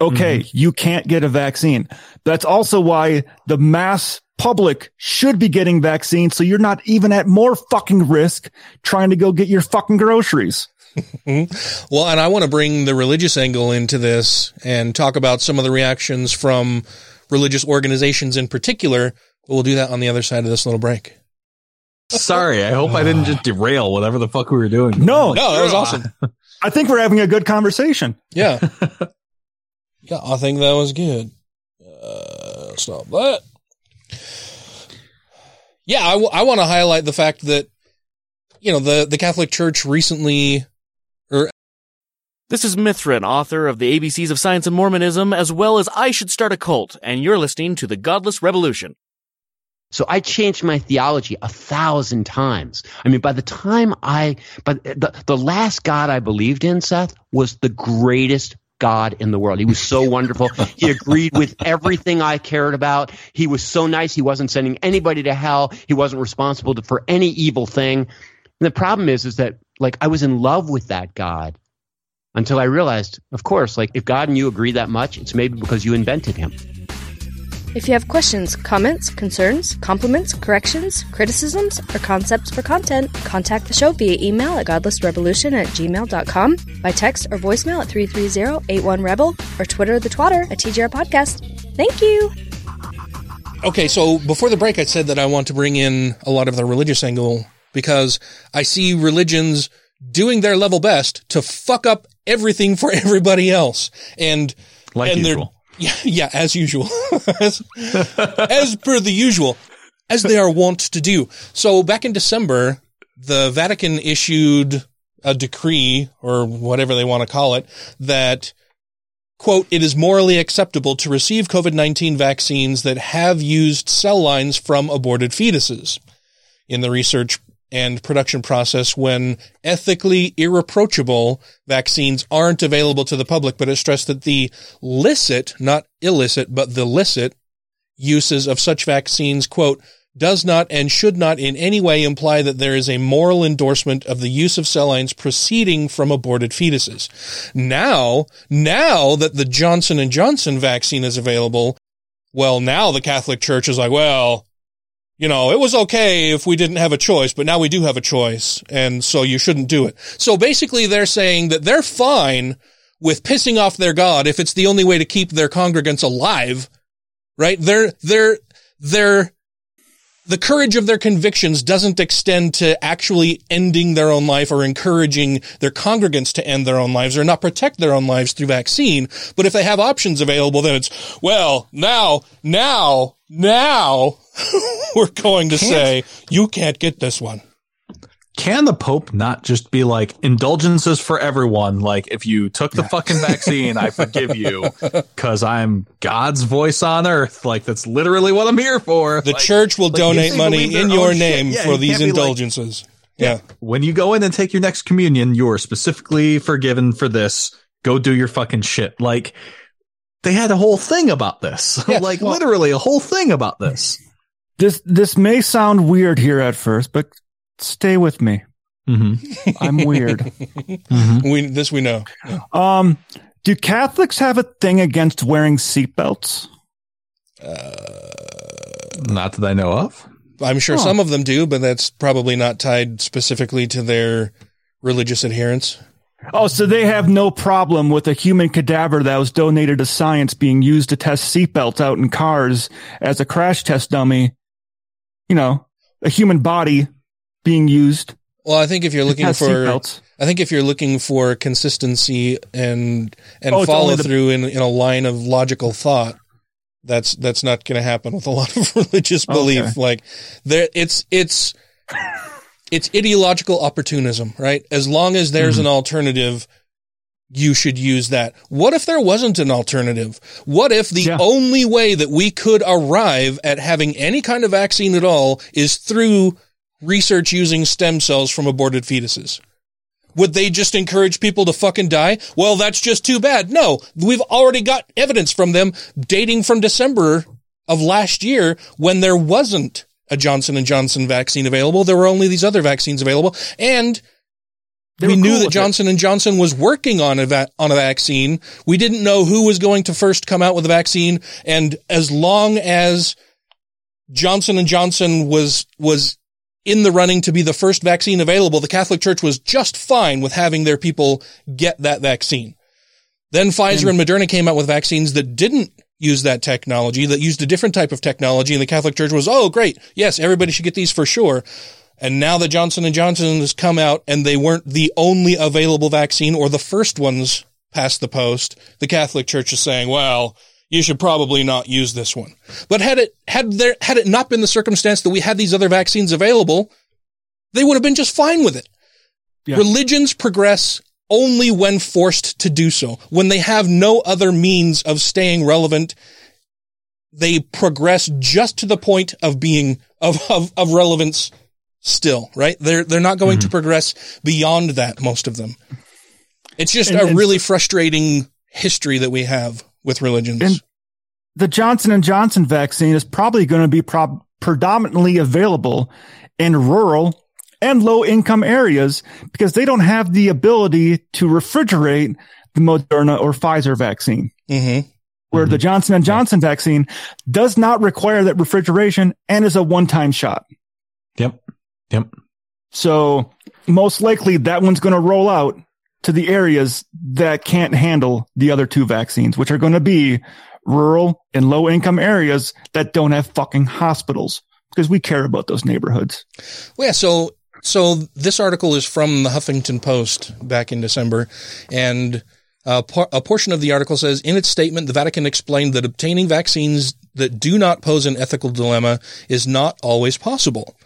okay, mm-hmm. you can't get a vaccine. That's also why the mass public should be getting vaccines, so you're not even at more fucking risk trying to go get your fucking groceries. Mm-hmm. Well, and I want to bring the religious angle into this and talk about some of the reactions from religious organizations in particular. But we'll do that on the other side of this little break. Sorry, I hope I didn't just derail whatever the fuck we were doing. No, No, that was awesome. I think we're having a good conversation. Yeah. [laughs] yeah, I think that was good. Uh, stop that. Yeah, I, w- I want to highlight the fact that, you know, the, the Catholic Church recently, or This is Mithrin, author of the ABCs of Science and Mormonism, as well as I Should Start a Cult, and you're listening to The Godless Revolution. So I changed my theology a thousand times. I mean, by the time I, but the, the last God I believed in, Seth, was the greatest God in the world. He was so wonderful. He agreed with everything I cared about. He was so nice. He wasn't sending anybody to hell. He wasn't responsible to, for any evil thing. And the problem is, is that like I was in love with that God until I realized, of course, like if God and you agree that much, it's maybe because you invented him. If you have questions, comments, concerns, compliments, corrections, criticisms, or concepts for content, contact the show via email at godlessrevolution at gmail.com, by text or voicemail at 330-81-REBEL, or Twitter the twatter at TGR Podcast. Thank you! Okay, so before the break, I said that I want to bring in a lot of the religious angle because I see religions doing their level best to fuck up everything for [laughs] everybody else. And, like and usual. Yeah, yeah, as usual. [laughs] as, as per the usual, as they are wont to do. So back in December, the Vatican issued a decree or whatever they want to call it that quote, it is morally acceptable to receive COVID-19 vaccines that have used cell lines from aborted fetuses in the research and production process when ethically irreproachable vaccines aren't available to the public, but it stressed that the licit, not illicit, but the licit uses of such vaccines, quote, does not and should not in any way imply that there is a moral endorsement of the use of cell lines proceeding from aborted fetuses. Now, now that the Johnson and Johnson vaccine is available, well, now the Catholic Church is like, well, you know, it was okay if we didn't have a choice, but now we do have a choice. And so you shouldn't do it. So basically they're saying that they're fine with pissing off their God if it's the only way to keep their congregants alive, right? They're, they're, they're, the courage of their convictions doesn't extend to actually ending their own life or encouraging their congregants to end their own lives or not protect their own lives through vaccine. But if they have options available, then it's, well, now, now, now [laughs] we're going to Can't- say you can't get this one. Can the Pope not just be like indulgences for everyone? Like, if you took the fucking vaccine, I forgive you [laughs] because I'm God's voice on earth. Like, that's literally what I'm here for. The Like- church will like, donate money in your name yeah, for you these can't like, indulgences. yeah. when you go in and take your next communion, you are specifically forgiven for this. Go do your fucking shit. Like, they had a whole thing about this. [laughs] like, literally a whole thing about this. This this may sound weird here at first, but stay with me. Mm-hmm. I'm weird. [laughs] We this we know. Um, do Catholics have a thing against wearing seatbelts? Not that I know of. I'm sure Huh. some of them do, but that's probably not tied specifically to their religious adherence. Oh, so they have no problem with a human cadaver that was donated to science being used to test seatbelts out in cars as a crash test dummy. You know, a human body being used. Well, I think if you're looking for. I think if you're looking for consistency and and Oh, follow the- through in, in a line of logical thought, that's that's not going to happen with a lot of [laughs] religious belief. Okay. Like there, it's it's it's ideological opportunism, right? As long as there's Mm-hmm. an alternative, you should use that. What if there wasn't an alternative? What if the only way that we could arrive at having any kind of vaccine at all is through research using stem cells from aborted fetuses? Would they just encourage people to fucking die? Well, that's just too bad. No, we've already got evidence from them dating from December of last year when there wasn't a Johnson and Johnson vaccine available. There were only these other vaccines available and They we knew cool that with it. Johnson and Johnson was working on a va- on a vaccine. We didn't know who was going to first come out with a vaccine and as long as Johnson and Johnson was was in the running to be the first vaccine available, the Catholic Church was just fine with having their people get that vaccine. Then Pfizer and Moderna came out with vaccines that didn't use that technology, that used a different type of technology, and the Catholic Church was, oh, great, yes, everybody should get these for sure. And now that Johnson and Johnson has come out and they weren't the only available vaccine or the first ones past the post, the Catholic Church is saying, well, you should probably not use this one. But had it, had there, had it not been the circumstance that we had these other vaccines available, they would have been just fine with it. Religions progress only when forced to do so. When they have no other means of staying relevant, they progress just to the point of being, of, of, of relevance still, right? They're, they're not going to progress beyond that, most of them. It's just And- a and- really frustrating history that we have with religions. And the Johnson and Johnson vaccine is probably going to be prob- predominantly available in rural and low income areas because they don't have the ability to refrigerate the Moderna or Pfizer vaccine. Mm-hmm. Where the Johnson and Johnson vaccine does not require that refrigeration and is a one time shot. Yep. Yep. So most likely that one's going to roll out to the areas that can't handle the other two vaccines, which are going to be rural and low income areas that don't have fucking hospitals because we care about those neighborhoods. Well, yeah. So, so this article is from the Huffington Post back in December and uh, a portion of the article says, in its statement, the Vatican explained that obtaining vaccines that do not pose an ethical dilemma is not always possible.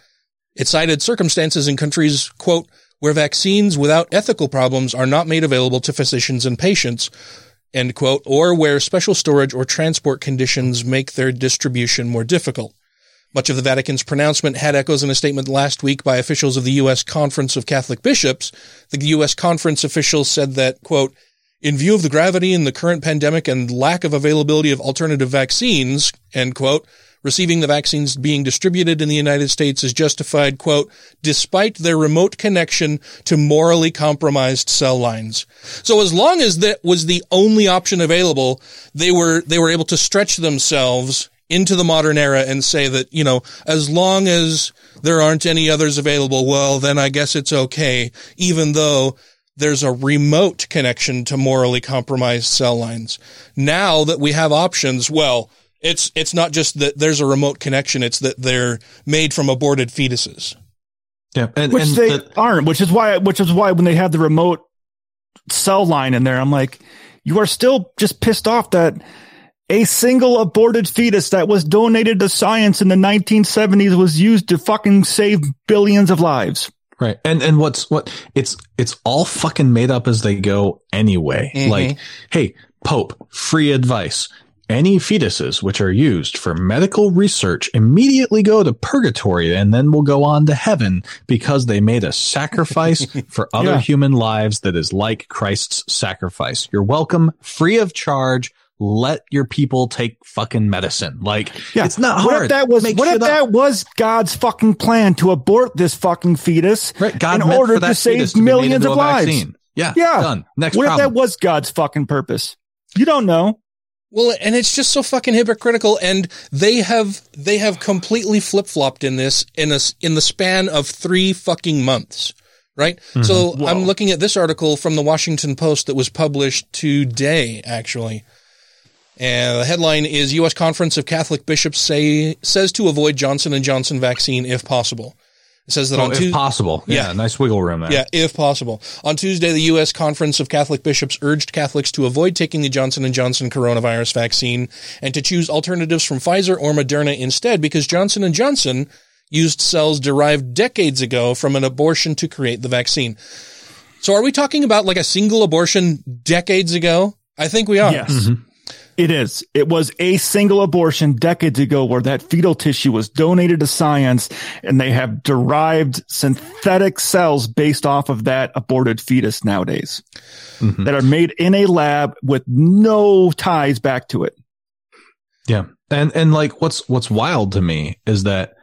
It cited circumstances in countries, quote, where vaccines without ethical problems are not made available to physicians and patients, end quote, or where special storage or transport conditions make their distribution more difficult. Much of the Vatican's pronouncement had echoes in a statement last week by officials of the U.S. Conference of Catholic Bishops. The U.S. conference officials said that, quote, in view of the gravity in the current pandemic and lack of availability of alternative vaccines, end quote, receiving the vaccines being distributed in the United States is justified, quote, despite their remote connection to morally compromised cell lines. So as long as that was the only option available, they were, they were able to stretch themselves into the modern era and say that, you know, as long as there aren't any others available, well, then I guess it's okay, even though there's a remote connection to morally compromised cell lines. Now that we have options, well, it's it's not just that there's a remote connection; it's that they're made from aborted fetuses. Yeah, and, which and they the, aren't. Which is why, which is why when they have the remote cell line in there, I'm like, you are still just pissed off that a single aborted fetus that was donated to science in the 1970s was used to fucking save billions of lives. Right. And and what's what it's it's all fucking made up as they go anyway. Mm-hmm. Like, hey, Pope, free advice. Any fetuses which are used for medical research immediately go to purgatory and then will go on to heaven because they made a sacrifice [laughs] for other Yeah. human lives that is like Christ's sacrifice. You're welcome, free of charge. Let your people take fucking medicine. Like, yeah. it's not What hard. if that was Make what if up. that was God's fucking plan to abort this fucking fetus Right, God in order to save to millions of lives? vaccine. Yeah, yeah. done. Next what problem. if that was God's fucking purpose? You don't know. Well, and it's just so fucking hypocritical, and they have they have completely flip flopped in this in a in the span of three fucking months, right? So mm-hmm. I'm looking at this article from the Washington Post that was published today, actually. And the headline is U.S. Conference of Catholic Bishops say says to avoid Johnson and Johnson vaccine if possible. It says that Oh, on if Tues- possible. Yeah, Yeah. nice wiggle room there. yeah, if possible. On Tuesday, the U.S. Conference of Catholic Bishops urged Catholics to avoid taking the Johnson & Johnson coronavirus vaccine and to choose alternatives from Pfizer or Moderna instead because Johnson & Johnson used cells derived decades ago from an abortion to create the vaccine. So are we talking about like a single abortion decades ago? I think we are. Yes. Mm-hmm. It is. It was a single abortion decades ago where that fetal tissue was donated to science and they have derived synthetic cells based off of that aborted fetus nowadays mm-hmm. that are made in a lab with no ties back to it. Yeah. And and like what's what's wild to me is that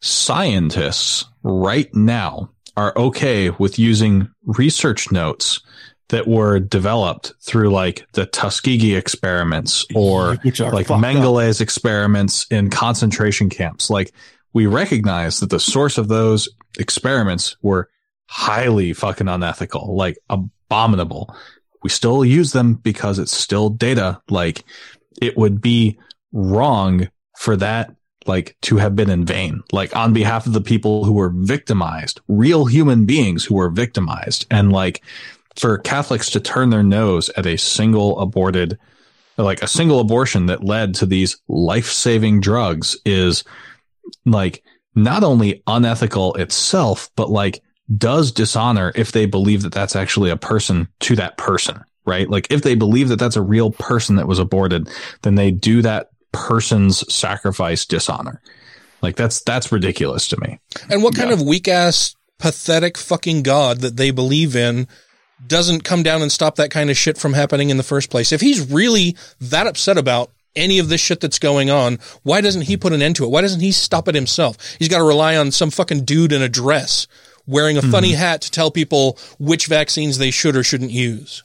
scientists right now are okay with using research notes that were developed through like the Tuskegee experiments or like fucked up. Mengele's experiments in concentration camps. Like we recognize that the source of those experiments were highly fucking unethical, like abominable. We still use them because it's still data. Like it would be wrong for that like to have been in vain like on behalf of the people who were victimized real human beings who were victimized and like for catholics to turn their nose at a single aborted like a single abortion that led to these life-saving drugs is like not only unethical itself but like does dishonor if they believe that that's actually a person to that person right? Like if they believe that that's a real person that was aborted then they do that person's sacrifice dishonor. Like that's that's ridiculous to me. And what kind of weak ass, pathetic fucking God that they believe in doesn't come down and stop that kind of shit from happening in the first place. If he's really that upset about any of this shit that's going on, why doesn't he put an end to it? Why doesn't he stop it himself? He's got to rely on some fucking dude in a dress wearing a funny Mm-hmm. hat to tell people which vaccines they should or shouldn't use.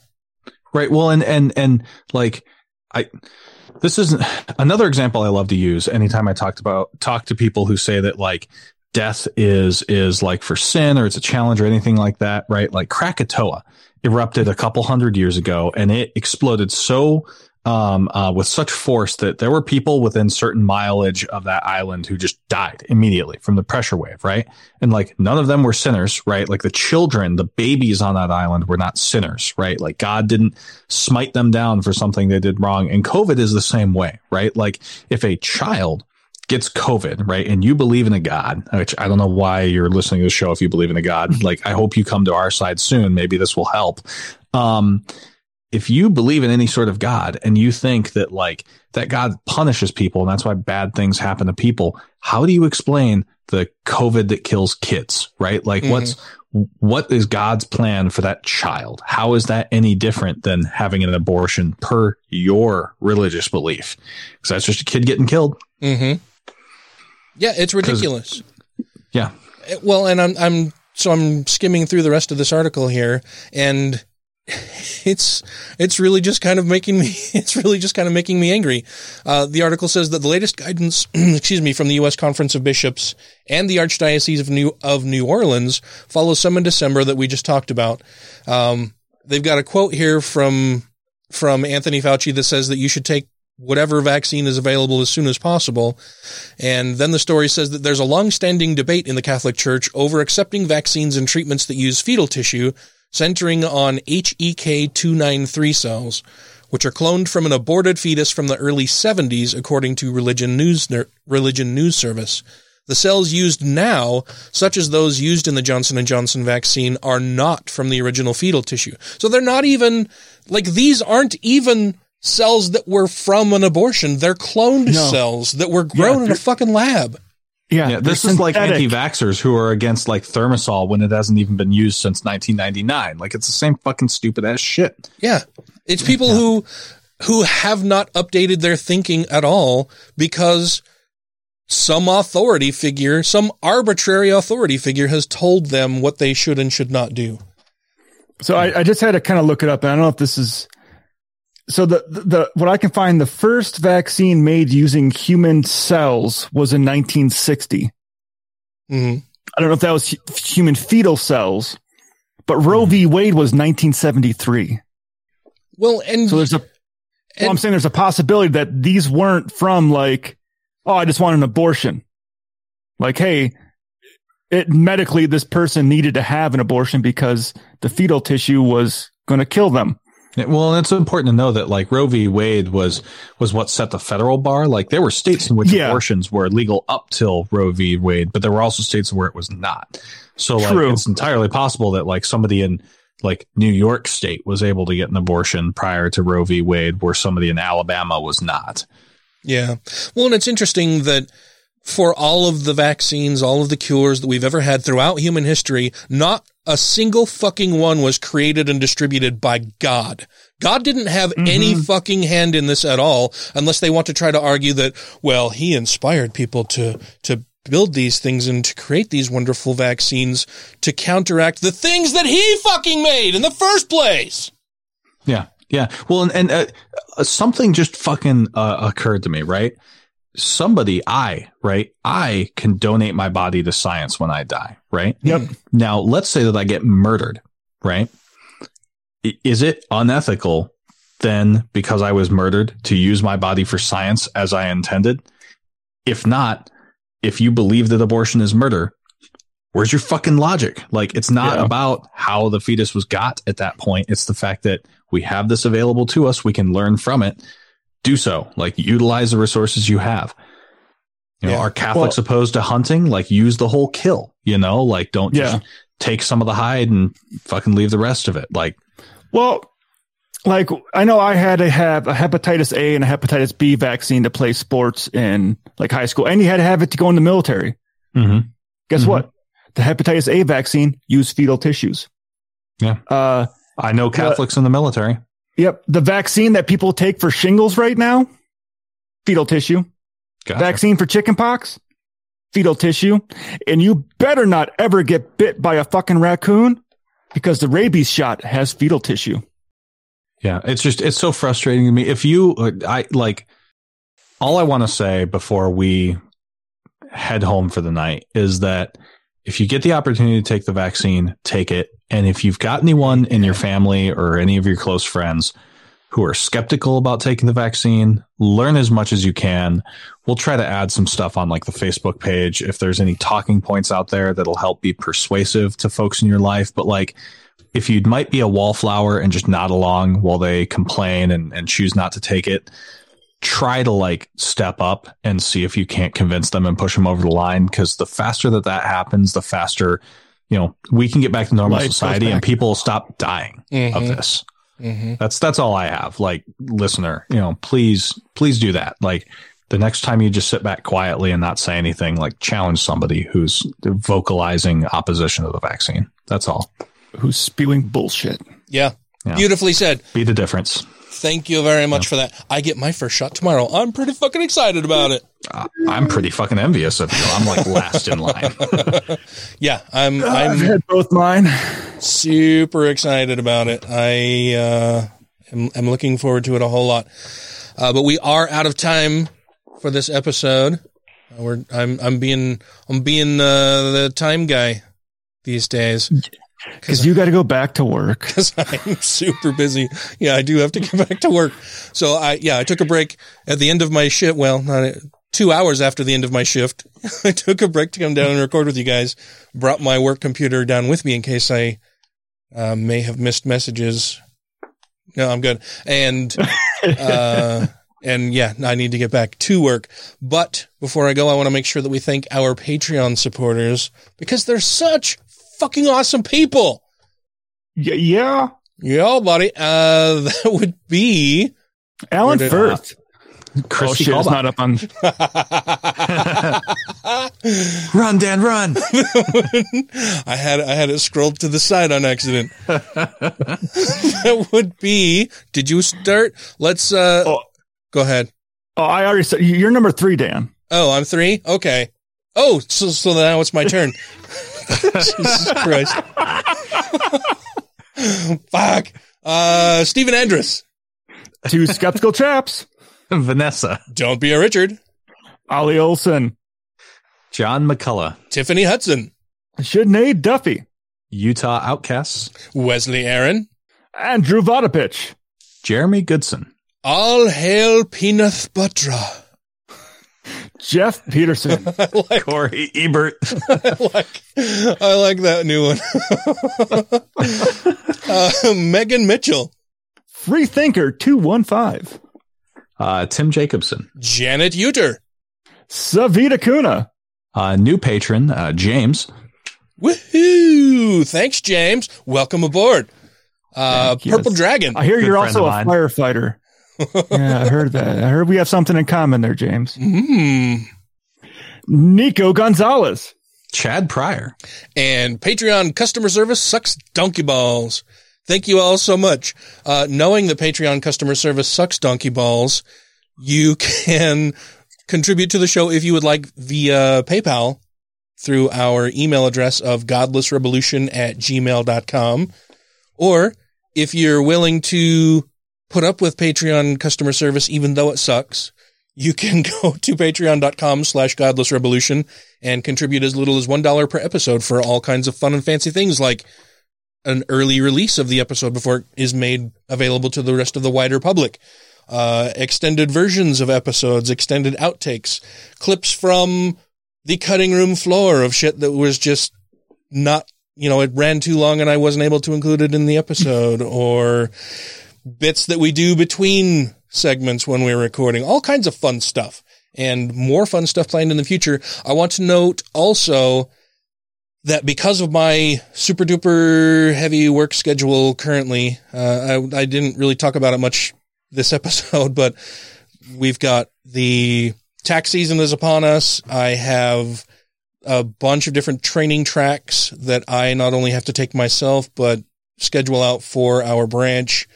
Right. Well, and and and like I, this isn't another example I love to use anytime I talked about talk to people who say that like death is is like for sin or it's a challenge or anything like that. Right. Like Krakatoa erupted a couple hundred years ago and it exploded so um, uh, with such force that there were people within certain mileage of that island who just died immediately from the pressure wave, right? And like none of them were sinners, right? Like the children, the babies on that island were not sinners, right? Like God didn't smite them down for something they did wrong. And COVID is the same way, right? Like if a child gets COVID, right? And you believe in a God, which I don't know why you're listening to the show if you believe in a God. [laughs] Like I hope you come to our side soon. Maybe this will help. Um, if you believe in any sort of God and you think that like that God punishes people and that's why bad things happen to people, how do you explain the COVID that kills kids, right? Like Mhm. what's, what is God's plan for that child? How is that any different than having an abortion per your religious belief? Because that's just a kid getting killed. Mm-hmm. Yeah, it's ridiculous. Yeah. Uh, Well, and I'm I'm so I'm skimming through the rest of this article here, and [laughs] it's it's really just kind of making me [laughs] it's really just kind of making me angry. Uh, the article says that the latest guidance, [clears throat] excuse me, from the U.S. Conference of Bishops and the Archdiocese of New of New Orleans follows some in December that we just talked about. Um, they've got a quote here from from Anthony Fauci that says that you should take whatever vaccine is available as soon as possible. And then the story says that there's a long-standing debate in the Catholic Church over accepting vaccines and treatments that use fetal tissue, centering on E HEK293 cells, which are cloned from an aborted fetus from the early 70s, according to Religion News Religion News Service. The cells used now, such as those used in the Johnson & Johnson vaccine, are not from the original fetal tissue. So they're not even, like, these aren't even cells that were from an abortion. They're cloned No. cells that were grown in a fucking lab. Yeah, this they're is like anti-vaxxers who are against like thimerosal when it hasn't even been used since 1999. Like it's the same fucking stupid ass shit. Yeah. It's people who who have not updated their thinking at all because some authority figure, some arbitrary authority figure has told them what they should and should not do. So I, I just had to kind of look it up. And I don't know if this is so the, the the what I can find the first vaccine made using human cells was in 1960. Mm-hmm. I don't know if that was human fetal cells, but Roe v. Wade was 1973. Well, and so there's a well, I'm saying there's a possibility that these weren't from like, oh, I just want an abortion. Like, hey, it medically this person needed to have an abortion because the fetal tissue was going to kill them. Well, it's important to know that like Roe v. Wade was was what set the federal bar. Like there were states in which Yeah. abortions were legal up till Roe v. Wade, but there were also states where it was not. So like True. it's entirely possible that like somebody in like New York State was able to get an abortion prior to Roe v. Wade, where somebody in Alabama was not. Yeah. Well, and it's interesting that for all of the vaccines, all of the cures that we've ever had throughout human history, not a single fucking one was created and distributed by God. God didn't have any fucking hand in this at all, unless they want to try to argue that, well, he inspired people to, to build these things and to create these wonderful vaccines to counteract the things that he fucking made in the first place. Yeah, yeah. Well, and, and uh, something just fucking uh, occurred to me, right? Somebody, I, right? I can donate my body to science when I die, right? Yep. Now, let's say that I get murdered, right? Is it unethical then because I was murdered to use my body for science as I intended? If not, if you believe that abortion is murder, where's your fucking logic? Like, it's not Yeah. about how the fetus was got at that point. It's the fact that we have this available to us. We can learn from it. Do so. Like, utilize the resources you have. You know, Yeah. are Catholics Well- opposed to hunting? Like, use the whole kill, you know? Like, don't Yeah. just take some of the hide and fucking leave the rest of it. Like, Well, like I know I had to have a hepatitis A and a hepatitis B vaccine to play sports in like high school, and you had to have it to go in the military. Mm-hmm. Guess Mhm. what? The hepatitis A vaccine used fetal tissues. Yeah. Uh, I know Catholics in the military. Yep. The vaccine that people take for shingles right now, fetal tissue. Gotcha. Vaccine for chickenpox, fetal tissue. And you better not ever get bit by a fucking raccoon because the rabies shot has fetal tissue. Yeah, it's just it's so frustrating to me. If you I like all I want to say before we head home for the night is that if you get the opportunity to take the vaccine, take it. And if you've got anyone in your family or any of your close friends who are skeptical about taking the vaccine, learn as much as you can. We'll try to add some stuff on like the Facebook page if there's any talking points out there that'll help be persuasive to folks in your life. But like, if you might be a wallflower and just nod along while they complain and, and choose not to take it, try to like step up and see if you can't convince them and push them over the line. Cause the faster that that happens, the faster, you know, we can get back to normal Life society and people will stop dying of Mhm. this. Mhm. That's, that's all I have. Like listener, you know, please, please do that. Like the next time you just sit back quietly and not say anything, like challenge somebody who's vocalizing opposition to the vaccine. That's all. Who's spewing bullshit. Yeah. Yeah. Beautifully said. Be the difference. Thank you very much for that. I get my first shot tomorrow. I'm pretty fucking excited about it. Uh, I'm pretty fucking envious of you. I'm like last in line. [laughs] Yeah, I'm I've I'm had both mine. super excited about it. I uh, am, am looking forward to it a whole lot. Uh, but we are out of time for this episode. Uh, we're I'm I'm being I'm being uh, the time guy these days Because you got to go back to work. [laughs] because I'm super busy. Yeah, I do have to get [laughs] back to work. So I yeah I took a break at the end of my shift. Well, not two hours after the end of my shift. [laughs] I took a break to come down and record with you guys. Brought my work computer down with me in case I uh, may have missed messages. No, I'm good. And uh, and yeah, I need to get back to work. But before I go, I want to make sure that we thank our Patreon supporters because they're such fucking awesome people. Y- yeah. Yeah, buddy. Uh, [laughs] that would be Alan Where did- Firth. oh Christy shit, it's not up on. [laughs] Run, Dan, run. [laughs] I had I had it scrolled to the side on accident. that would be. Did you start? Let's uh Oh. go ahead. Oh, I already said you're number three, Dan. Oh, I'm three. Okay. Oh, so so now it's my turn. [laughs] Jesus Christ. Fuck. Uh, Stephen Andrus. Two skeptical chaps. Vanessa. Don't be a Richard. Ollie Olson. John McCullough. Tiffany Hudson. Sinead Duffy. Utah Outcasts. Wesley Aaron. Andrew Vodopich. Jeremy Goodson. All hail Peanut Butter. Jeff Peterson. [laughs] Like Corey Ebert. [laughs] I like I like that new one. [laughs] uh, Megan Mitchell, Freethinker 215. Uh, Tim Jacobson. Janet Uter, Savita Kuna. Uh, new patron, uh, James. woohoo! Thanks, James. Welcome aboard. Uh, Purple Dragon. I hear Good you're also a firefighter. Yeah, I heard that. I heard we have something in common there, James. Mm. Nico Gonzalez. Chad Pryor. And Patreon customer service sucks donkey balls. Thank you all so much. Uh, knowing that Patreon customer service sucks donkey balls, you [laughs] can contribute to the show if you would like via PayPal through our email address of godlessrevolution at gmail.com. Or if you're willing to put up with Patreon customer service, even though it sucks, you can [laughs] go to patreon.com slash godlessrevolution and contribute as little as $1 per episode for all kinds of fun and fancy things like an early release of the episode before it is made available to the rest of the wider public. Uh, extended versions of episodes, extended outtakes, clips from the cutting room floor of shit that was just not, you know, it ran too long and I wasn't able to include it in the episode [laughs] or bits that we do between segments when we're recording, all kinds of fun stuff and more fun stuff planned in the future. I want to note also that because of my super duper heavy work schedule currently, uh, I, I didn't really talk about it much this [laughs] episode, but we've got the tax season is upon us. I have a bunch of different training tracks that I not only have to take myself, but schedule out for our branch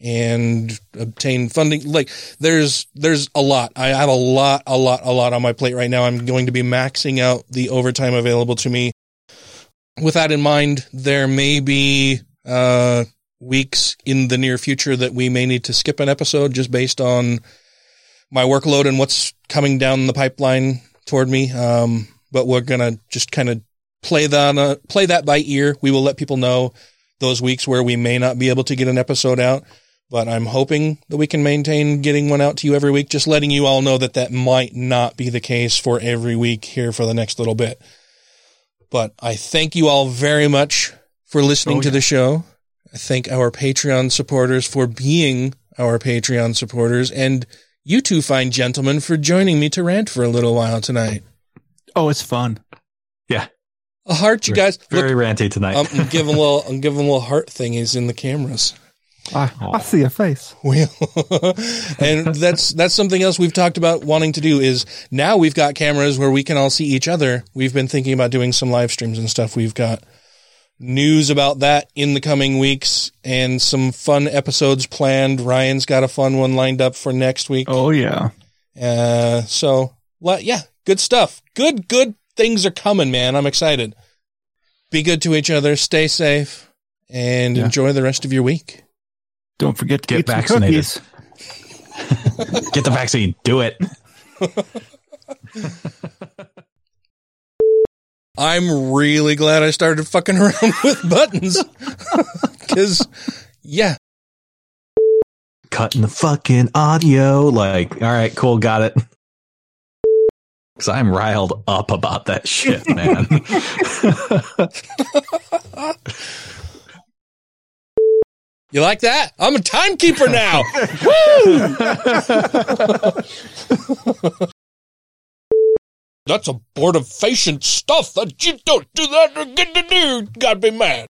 and obtain funding. Like there's, there's a lot. I have a lot, a lot, a lot on my plate right now. I'm going to be maxing out the overtime available to me. With that in mind, there may be, uh, weeks in the near future that we may need to skip an episode just based on my workload and what's coming down the pipeline toward me. Um, but we're to just kind of play that, uh, play that by ear. We will let people know those weeks where we may not be able to get an episode out but I'm hoping that we can maintain getting one out to you every week. Just letting you all know that that might not be the case for every week here for the next little bit. But I thank you all very much for listening oh, to the show. I thank our Patreon supporters for being our Patreon supporters and you two fine gentlemen for joining me to rant for a little while tonight. Oh, it's fun. Yeah. A heart, you guys. Very Look, ranty tonight. I'm giving a little, I'm giving a little heart thingies in the cameras. I, I see a face. [laughs] Well, and that's that's something else we've talked about wanting to do is now we've got cameras where we can all see each other. We've been thinking about doing some live streams and stuff. We've got news about that in the coming weeks and some fun episodes planned. Ryan's got a fun one lined up for next week. Oh yeah. Uh, so yeah, good stuff. Good, good things are coming, man. I'm excited. Be good to each other. Stay safe and yeah. enjoy the rest of your week. Don't forget to get vaccinated. [laughs] get the vaccine. Do it. [laughs] I'm really glad I started fucking around [laughs] with buttons. Cause yeah. Cutting the fucking audio. Like, all right, cool, got it. Cause I'm riled up about that shit, man. You like that? I'm a timekeeper now. [laughs] Woo! That's abortifacient stuff that you don't do that or get to do. Gotta be mad.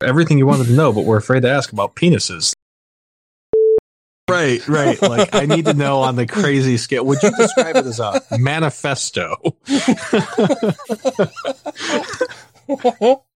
Everything you wanted to know, but we're afraid to ask about penises. Right, right. Like I need to know on the crazy scale. Would you describe it as a manifesto? [laughs]